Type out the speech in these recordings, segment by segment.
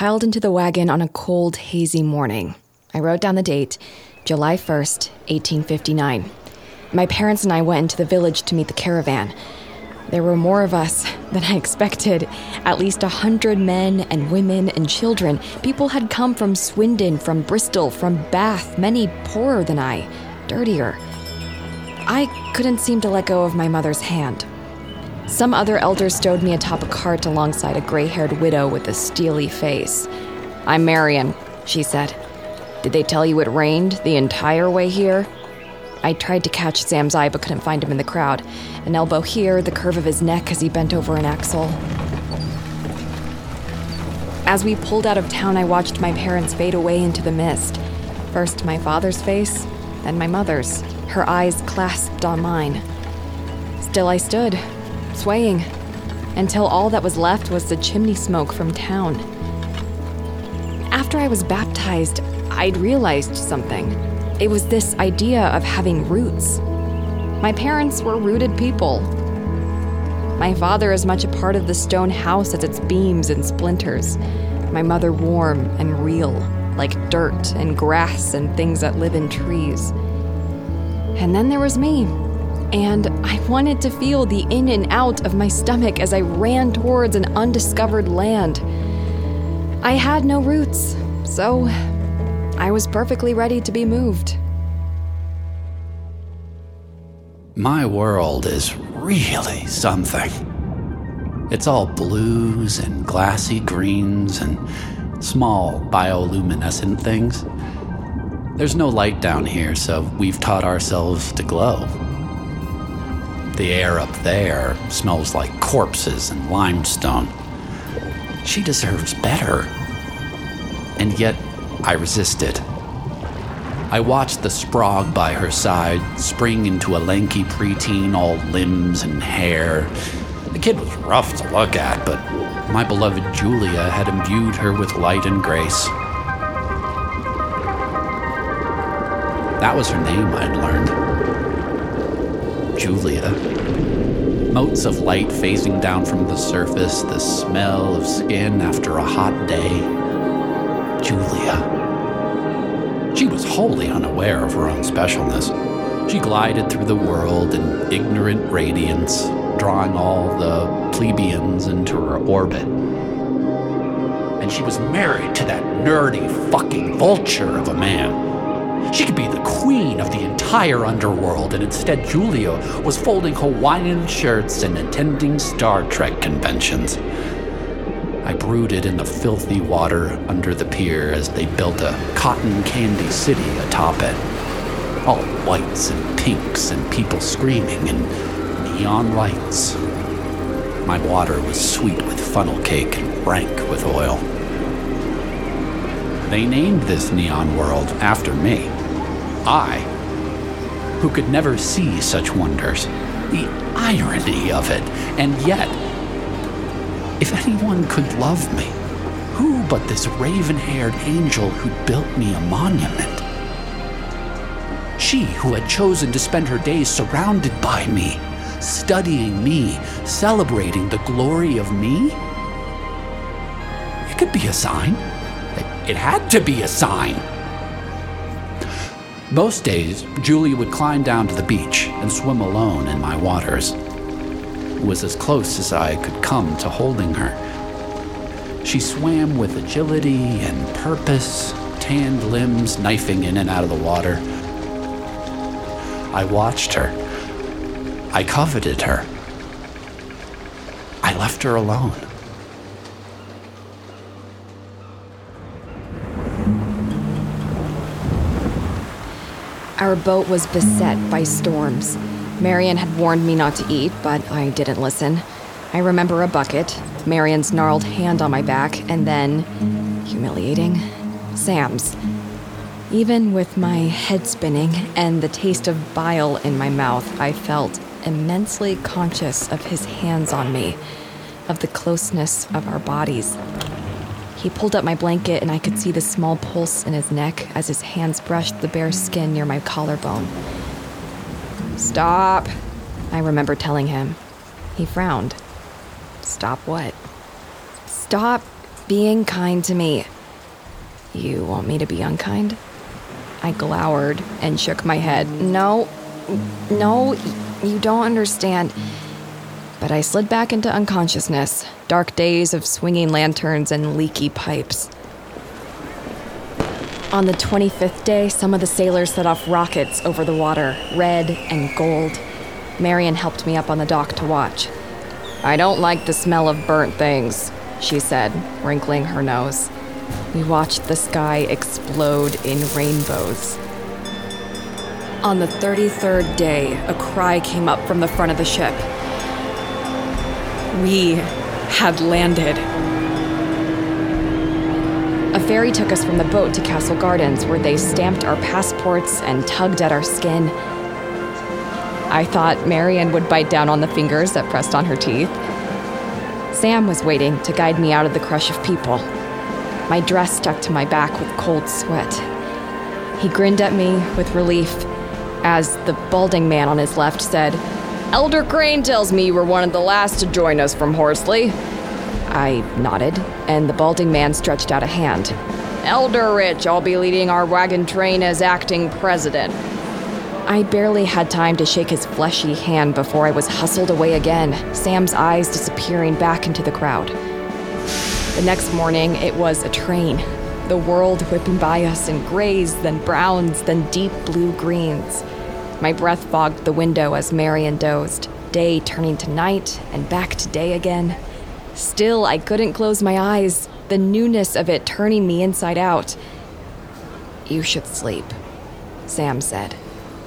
piled into the wagon on a cold, hazy morning. I wrote down the date, July 1st, 1859. My parents and I went into the village to meet the caravan. There were more of us than I expected. At least a hundred men and women and children. People had come from Swindon, from Bristol, from Bath, many poorer than I, dirtier. I couldn't seem to let go of my mother's hand. Some other elders stowed me atop a cart alongside a gray haired widow with a steely face. I'm Marion, she said. Did they tell you it rained the entire way here? I tried to catch Sam's eye but couldn't find him in the crowd. An elbow here, the curve of his neck as he bent over an axle. As we pulled out of town, I watched my parents fade away into the mist. First my father's face, then my mother's, her eyes clasped on mine. Still I stood, swaying, until all that was left was the chimney smoke from town. After I was baptized, I'd realized something. It was this idea of having roots. My parents were rooted people. My father as much a part of the stone house as its beams and splinters. My mother warm and real, like dirt and grass and things that live in trees. And then there was me. And I wanted to feel the in and out of my stomach as I ran towards an undiscovered land. I had no roots, so I was perfectly ready to be moved. My world is really something. It's all blues and glassy greens and small bioluminescent things. There's no light down here, so we've taught ourselves to glow. The air up there smells like corpses and limestone. She deserves better. And yet, I resisted. I watched the Sprague by her side spring into a lanky preteen, all limbs and hair. The kid was rough to look at, but my beloved Julia had imbued her with light and grace. That was her name, I'd learned. Julia. Motes of light phasing down from the surface, the smell of skin after a hot day. Julia. She was wholly unaware of her own specialness. She glided through the world in ignorant radiance, drawing all the plebeians into her orbit. And she was married to that nerdy fucking vulture of a man. She could be the queen of the entire underworld, and instead, Julia was folding Hawaiian shirts and attending Star Trek conventions. I brooded in the filthy water under the pier as they built a cotton candy city atop it. All whites and pinks and people screaming and neon lights. My water was sweet with funnel cake and rank with oil. They named this neon world after me. I, who could never see such wonders. The irony of it, and yet if anyone could love me, who but this raven haired angel who built me a monument? She who had chosen to spend her days surrounded by me, studying me, celebrating the glory of me? It could be a sign. It had to be a sign. Most days, Julia would climb down to the beach and swim alone in my waters It was as close as I could come to holding her. She swam with agility and purpose, tanned limbs knifing in and out of the water. I watched her. I coveted her. I left her alone. Our boat was beset by storms. Marion had warned me not to eat, but I didn't listen. I remember a bucket, Marion's gnarled hand on my back, and then, humiliating, Sam's. Even with my head spinning and the taste of bile in my mouth, I felt immensely conscious of his hands on me, of the closeness of our bodies. He pulled up my blanket, and I could see the small pulse in his neck as his hands brushed the bare skin near my collarbone. Stop, I remember telling him. He frowned. Stop what? Stop being kind to me. You want me to be unkind? I glowered and shook my head. No, no, you don't understand. But I slid back into unconsciousness, dark days of swinging lanterns and leaky pipes. On the 25th day, some of the sailors set off rockets over the water, red and gold. Marion helped me up on the dock to watch. I don't like the smell of burnt things, she said, wrinkling her nose. We watched the sky explode in rainbows. On the 33rd day, a cry came up from the front of the ship. We had landed. A ferry took us from the boat to Castle Gardens, where they stamped our passports and tugged at our skin. I thought Marion would bite down on the fingers that pressed on her teeth. Sam was waiting to guide me out of the crush of people. My dress stuck to my back with cold sweat. He grinned at me with relief as the balding man on his left said, Elder Crane tells me you were one of the last to join us from Horsley. I nodded, and the balding man stretched out a hand. Elder Rich, I'll be leading our wagon train as acting president. I barely had time to shake his fleshy hand before I was hustled away again, Sam's eyes disappearing back into the crowd. The next morning, it was a train. The world whipping by us in grays, then browns, then deep blue greens. My breath fogged the window as Marion dozed, day turning to night and back to day again. Still, I couldn't close my eyes, the newness of it turning me inside out. You should sleep, Sam said,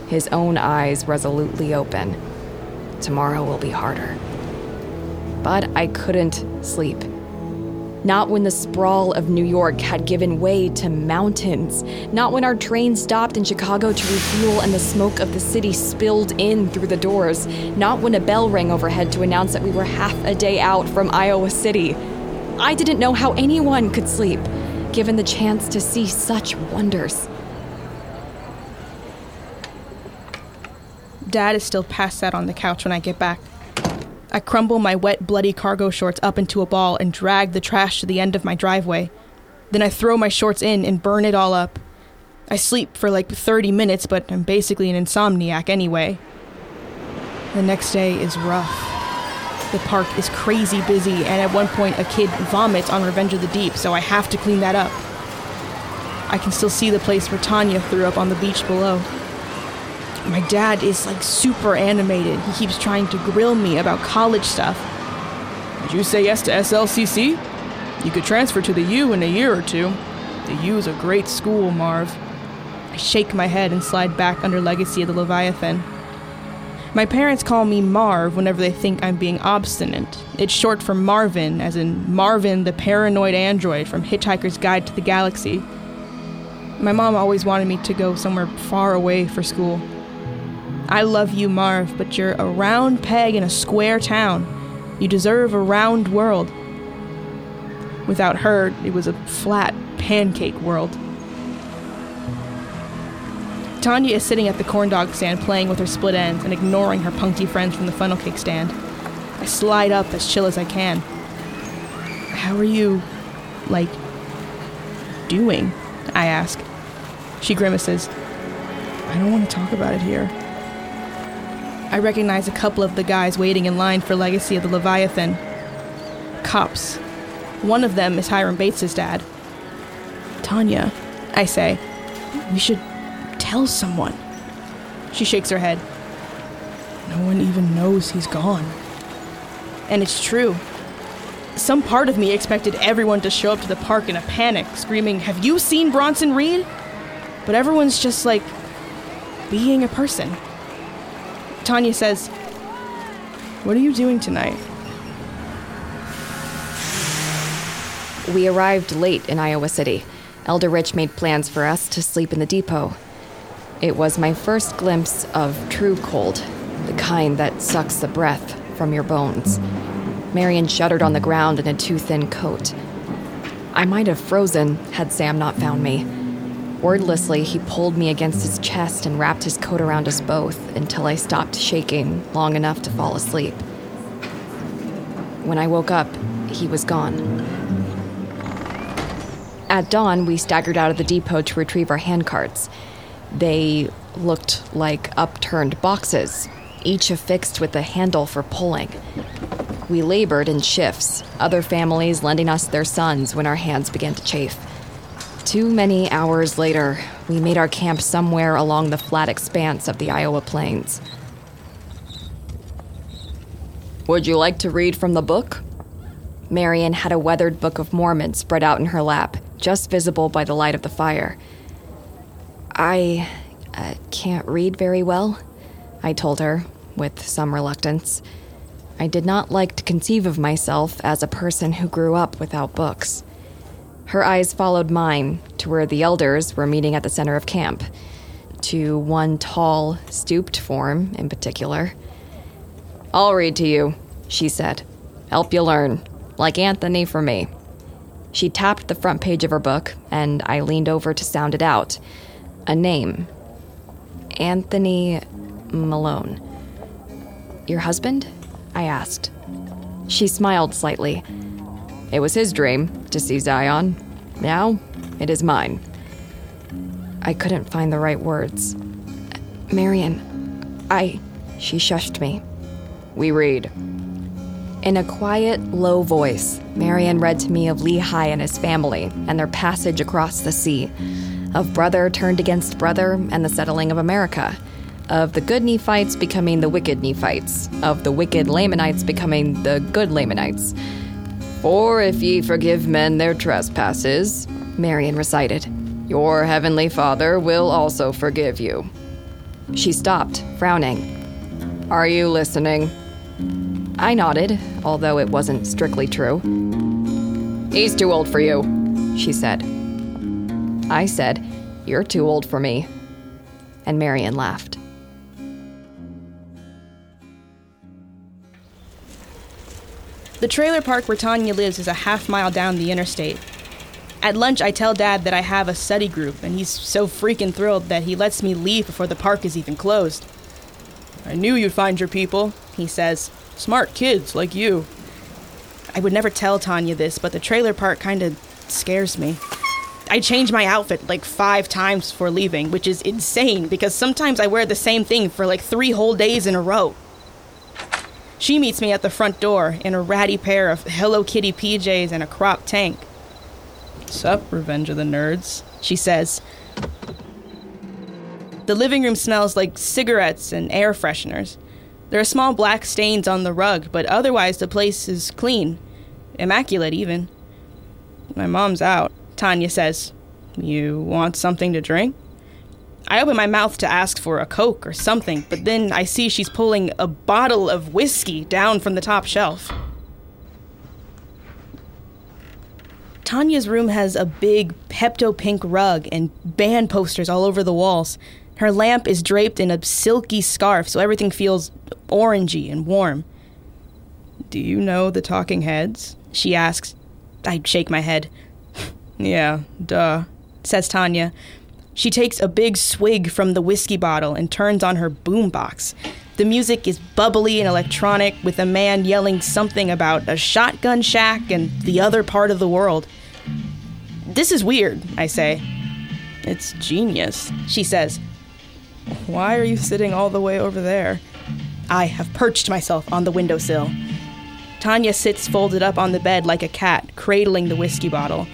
his own eyes resolutely open. Tomorrow will be harder. But I couldn't sleep. Not when the sprawl of New York had given way to mountains. Not when our train stopped in Chicago to refuel and the smoke of the city spilled in through the doors. Not when a bell rang overhead to announce that we were half a day out from Iowa City. I didn't know how anyone could sleep, given the chance to see such wonders. Dad is still passed out on the couch when I get back. I crumble my wet, bloody cargo shorts up into a ball and drag the trash to the end of my driveway. Then I throw my shorts in and burn it all up. I sleep for like 30 minutes, but I'm basically an insomniac anyway. The next day is rough. The park is crazy busy, and at one point, a kid vomits on Revenge of the Deep, so I have to clean that up. I can still see the place where Tanya threw up on the beach below. My dad is like super animated. He keeps trying to grill me about college stuff. Did you say yes to SLCC? You could transfer to the U in a year or two. The U is a great school, Marv. I shake my head and slide back under Legacy of the Leviathan. My parents call me Marv whenever they think I'm being obstinate. It's short for Marvin, as in Marvin the paranoid android from Hitchhiker's Guide to the Galaxy. My mom always wanted me to go somewhere far away for school. I love you, Marv, but you're a round peg in a square town. You deserve a round world. Without her, it was a flat pancake world. Tanya is sitting at the corn dog stand playing with her split ends and ignoring her punky friends from the funnel cake stand. I slide up as chill as I can. How are you, like, doing? I ask. She grimaces. I don't want to talk about it here. I recognize a couple of the guys waiting in line for Legacy of the Leviathan. Cops. One of them is Hiram Bates' dad. Tanya, I say, we should tell someone. She shakes her head. No one even knows he's gone. And it's true. Some part of me expected everyone to show up to the park in a panic, screaming, Have you seen Bronson Reed? But everyone's just like being a person. Tanya says, What are you doing tonight? We arrived late in Iowa City. Elder Rich made plans for us to sleep in the depot. It was my first glimpse of true cold, the kind that sucks the breath from your bones. Marion shuddered on the ground in a too thin coat. I might have frozen had Sam not found me. Wordlessly, he pulled me against his chest and wrapped his coat around us both until I stopped shaking long enough to fall asleep. When I woke up, he was gone. At dawn, we staggered out of the depot to retrieve our handcarts. They looked like upturned boxes, each affixed with a handle for pulling. We labored in shifts, other families lending us their sons when our hands began to chafe. Too many hours later, we made our camp somewhere along the flat expanse of the Iowa plains. Would you like to read from the book? Marion had a weathered Book of Mormon spread out in her lap, just visible by the light of the fire. I uh, can't read very well, I told her, with some reluctance. I did not like to conceive of myself as a person who grew up without books. Her eyes followed mine to where the elders were meeting at the center of camp, to one tall, stooped form in particular. I'll read to you, she said. Help you learn, like Anthony for me. She tapped the front page of her book, and I leaned over to sound it out. A name Anthony Malone. Your husband? I asked. She smiled slightly. It was his dream to see Zion. Now, it is mine. I couldn't find the right words. Marion, I. She shushed me. We read. In a quiet, low voice, Marion read to me of Lehi and his family and their passage across the sea, of brother turned against brother and the settling of America, of the good Nephites becoming the wicked Nephites, of the wicked Lamanites becoming the good Lamanites. For if ye forgive men their trespasses, Marion recited, your heavenly Father will also forgive you. She stopped, frowning. Are you listening? I nodded, although it wasn't strictly true. He's too old for you, she said. I said, You're too old for me. And Marion laughed. The trailer park where Tanya lives is a half mile down the interstate. At lunch, I tell Dad that I have a study group, and he's so freaking thrilled that he lets me leave before the park is even closed. I knew you'd find your people, he says. Smart kids like you. I would never tell Tanya this, but the trailer park kinda scares me. I change my outfit like five times before leaving, which is insane because sometimes I wear the same thing for like three whole days in a row. She meets me at the front door in a ratty pair of Hello Kitty PJs and a crop tank. Sup, Revenge of the Nerds, she says. The living room smells like cigarettes and air fresheners. There are small black stains on the rug, but otherwise the place is clean. Immaculate, even. My mom's out, Tanya says. You want something to drink? I open my mouth to ask for a Coke or something, but then I see she's pulling a bottle of whiskey down from the top shelf. Tanya's room has a big Pepto pink rug and band posters all over the walls. Her lamp is draped in a silky scarf, so everything feels orangey and warm. Do you know the Talking Heads? She asks. I shake my head. yeah, duh, says Tanya. She takes a big swig from the whiskey bottle and turns on her boombox. The music is bubbly and electronic, with a man yelling something about a shotgun shack and the other part of the world. This is weird, I say. It's genius, she says. Why are you sitting all the way over there? I have perched myself on the windowsill. Tanya sits folded up on the bed like a cat, cradling the whiskey bottle.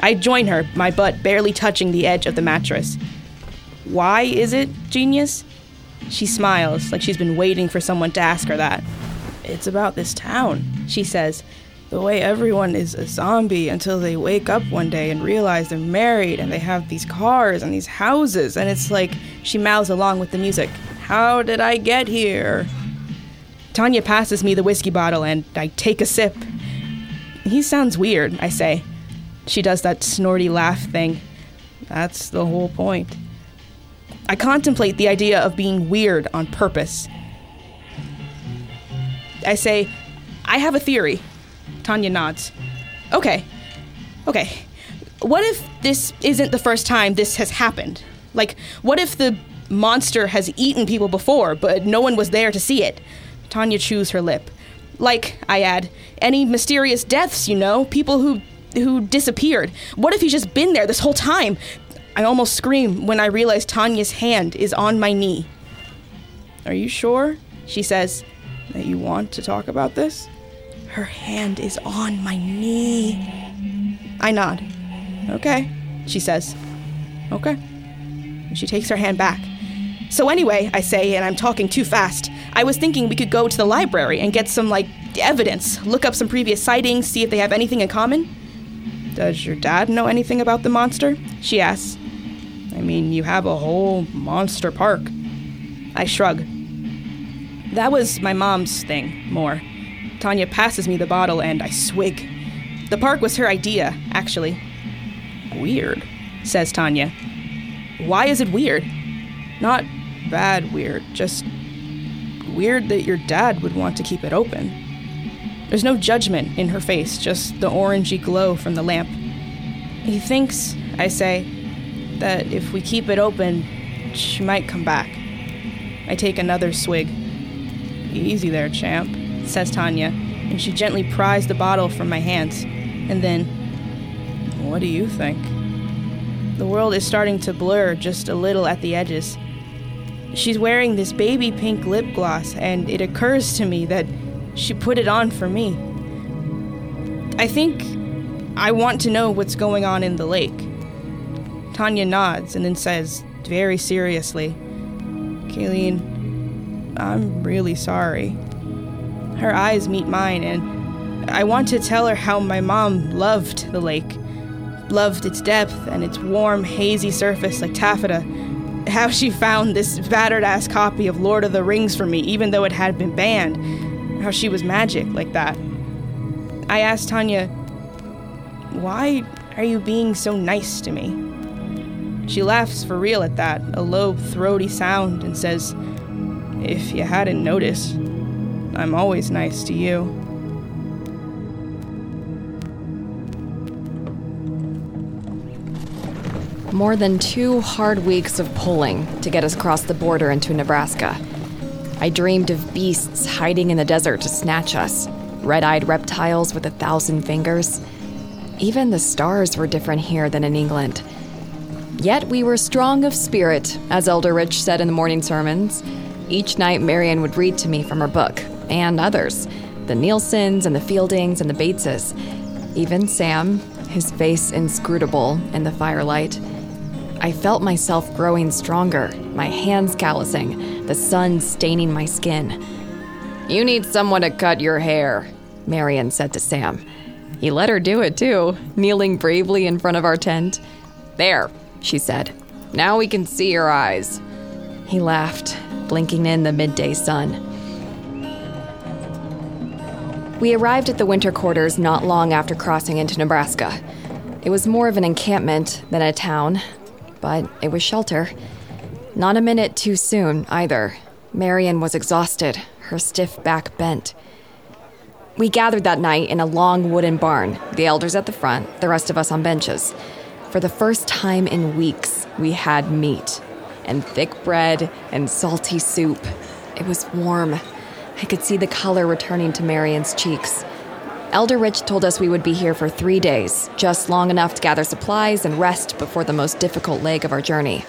I join her, my butt barely touching the edge of the mattress. Why is it genius? She smiles, like she's been waiting for someone to ask her that. It's about this town, she says. The way everyone is a zombie until they wake up one day and realize they're married and they have these cars and these houses, and it's like she mouths along with the music. How did I get here? Tanya passes me the whiskey bottle and I take a sip. He sounds weird, I say. She does that snorty laugh thing. That's the whole point. I contemplate the idea of being weird on purpose. I say, I have a theory. Tanya nods. Okay. Okay, what if this isn't the first time this has happened? Like, what if the monster has eaten people before, but no one was there to see it? Tanya chews her lip. Like, I add, any mysterious deaths, you know, people who who disappeared. What if he's just been there this whole time? I almost scream when I realize Tanya's hand is on my knee. Are you sure? She says, that you want to talk about this? Her hand is on my knee. I nod. Okay, she says. Okay. She takes her hand back. So, anyway, I say, and I'm talking too fast, I was thinking we could go to the library and get some, like, evidence, look up some previous sightings, see if they have anything in common. Does your dad know anything about the monster? She asks. I mean, you have a whole monster park. I shrug. That was my mom's thing, more. Tanya passes me the bottle and I swig. The park was her idea, actually. Weird, says Tanya. Why is it weird? Not bad weird, just weird that your dad would want to keep it open. There's no judgment in her face, just the orangey glow from the lamp. He thinks, I say, that if we keep it open, she might come back. I take another swig. Easy there, champ, says Tanya, and she gently pries the bottle from my hands. And then, what do you think? The world is starting to blur just a little at the edges. She's wearing this baby pink lip gloss, and it occurs to me that she put it on for me. I think I want to know what's going on in the lake. Tanya nods and then says, very seriously, Kayleen, I'm really sorry. Her eyes meet mine, and I want to tell her how my mom loved the lake, loved its depth and its warm, hazy surface like taffeta. How she found this battered ass copy of Lord of the Rings for me, even though it had been banned. How she was magic like that. I asked Tanya, Why are you being so nice to me? She laughs for real at that, a low, throaty sound, and says, If you hadn't noticed, I'm always nice to you. More than two hard weeks of pulling to get us across the border into Nebraska. I dreamed of beasts hiding in the desert to snatch us, red eyed reptiles with a thousand fingers. Even the stars were different here than in England. Yet we were strong of spirit, as Elder Rich said in the morning sermons. Each night, Marion would read to me from her book, and others the Nielsen's and the Fieldings and the Bateses. Even Sam, his face inscrutable in the firelight. I felt myself growing stronger, my hands callousing, the sun staining my skin. You need someone to cut your hair, Marion said to Sam. He let her do it too, kneeling bravely in front of our tent. There, she said. Now we can see your eyes. He laughed, blinking in the midday sun. We arrived at the winter quarters not long after crossing into Nebraska. It was more of an encampment than a town, but it was shelter. Not a minute too soon, either. Marion was exhausted, her stiff back bent. We gathered that night in a long wooden barn, the elders at the front, the rest of us on benches. For the first time in weeks, we had meat and thick bread and salty soup. It was warm. I could see the color returning to Marion's cheeks. Elder Rich told us we would be here for three days, just long enough to gather supplies and rest before the most difficult leg of our journey.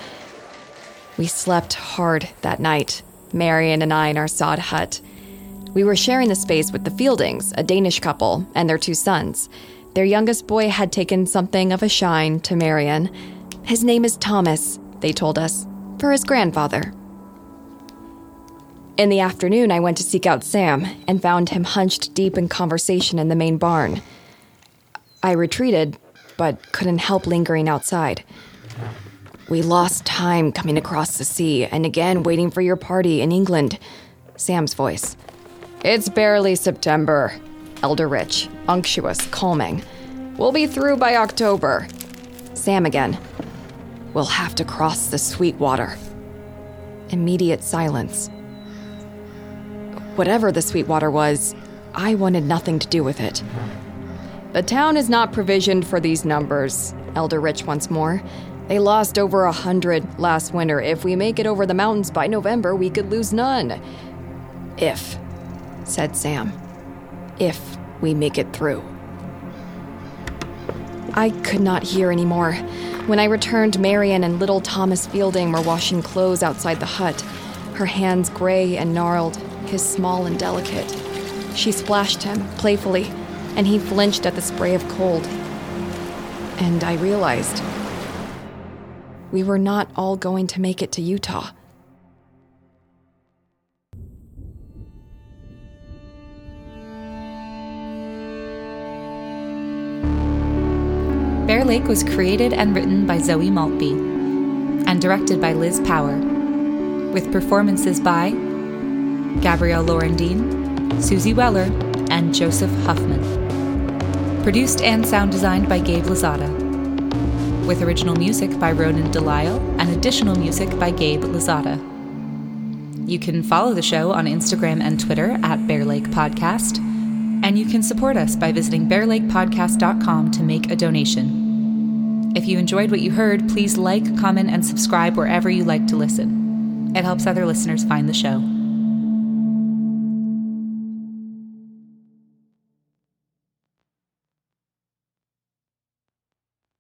We slept hard that night, Marion and I in our sod hut. We were sharing the space with the Fieldings, a Danish couple, and their two sons. Their youngest boy had taken something of a shine to Marion. His name is Thomas, they told us, for his grandfather. In the afternoon, I went to seek out Sam and found him hunched deep in conversation in the main barn. I retreated, but couldn't help lingering outside. We lost time coming across the sea and again waiting for your party in England. Sam's voice. It's barely September. Elder Rich, unctuous, calming. We'll be through by October. Sam again. We'll have to cross the Sweetwater. Immediate silence. Whatever the Sweetwater was, I wanted nothing to do with it. The town is not provisioned for these numbers, Elder Rich once more. They lost over a hundred last winter. If we make it over the mountains by November, we could lose none. If, said Sam. If we make it through. I could not hear anymore. When I returned, Marion and little Thomas Fielding were washing clothes outside the hut, her hands gray and gnarled, his small and delicate. She splashed him playfully, and he flinched at the spray of cold. And I realized we were not all going to make it to Utah. Bear Lake was created and written by Zoe Maltby and directed by Liz Power, with performances by Gabrielle Laurendine, Susie Weller, and Joseph Huffman. Produced and sound designed by Gabe Lazada, with original music by Ronan Delisle and additional music by Gabe Lazada. You can follow the show on Instagram and Twitter at Bear Lake Podcast, and you can support us by visiting bearlakepodcast.com to make a donation. If you enjoyed what you heard, please like, comment, and subscribe wherever you like to listen. It helps other listeners find the show.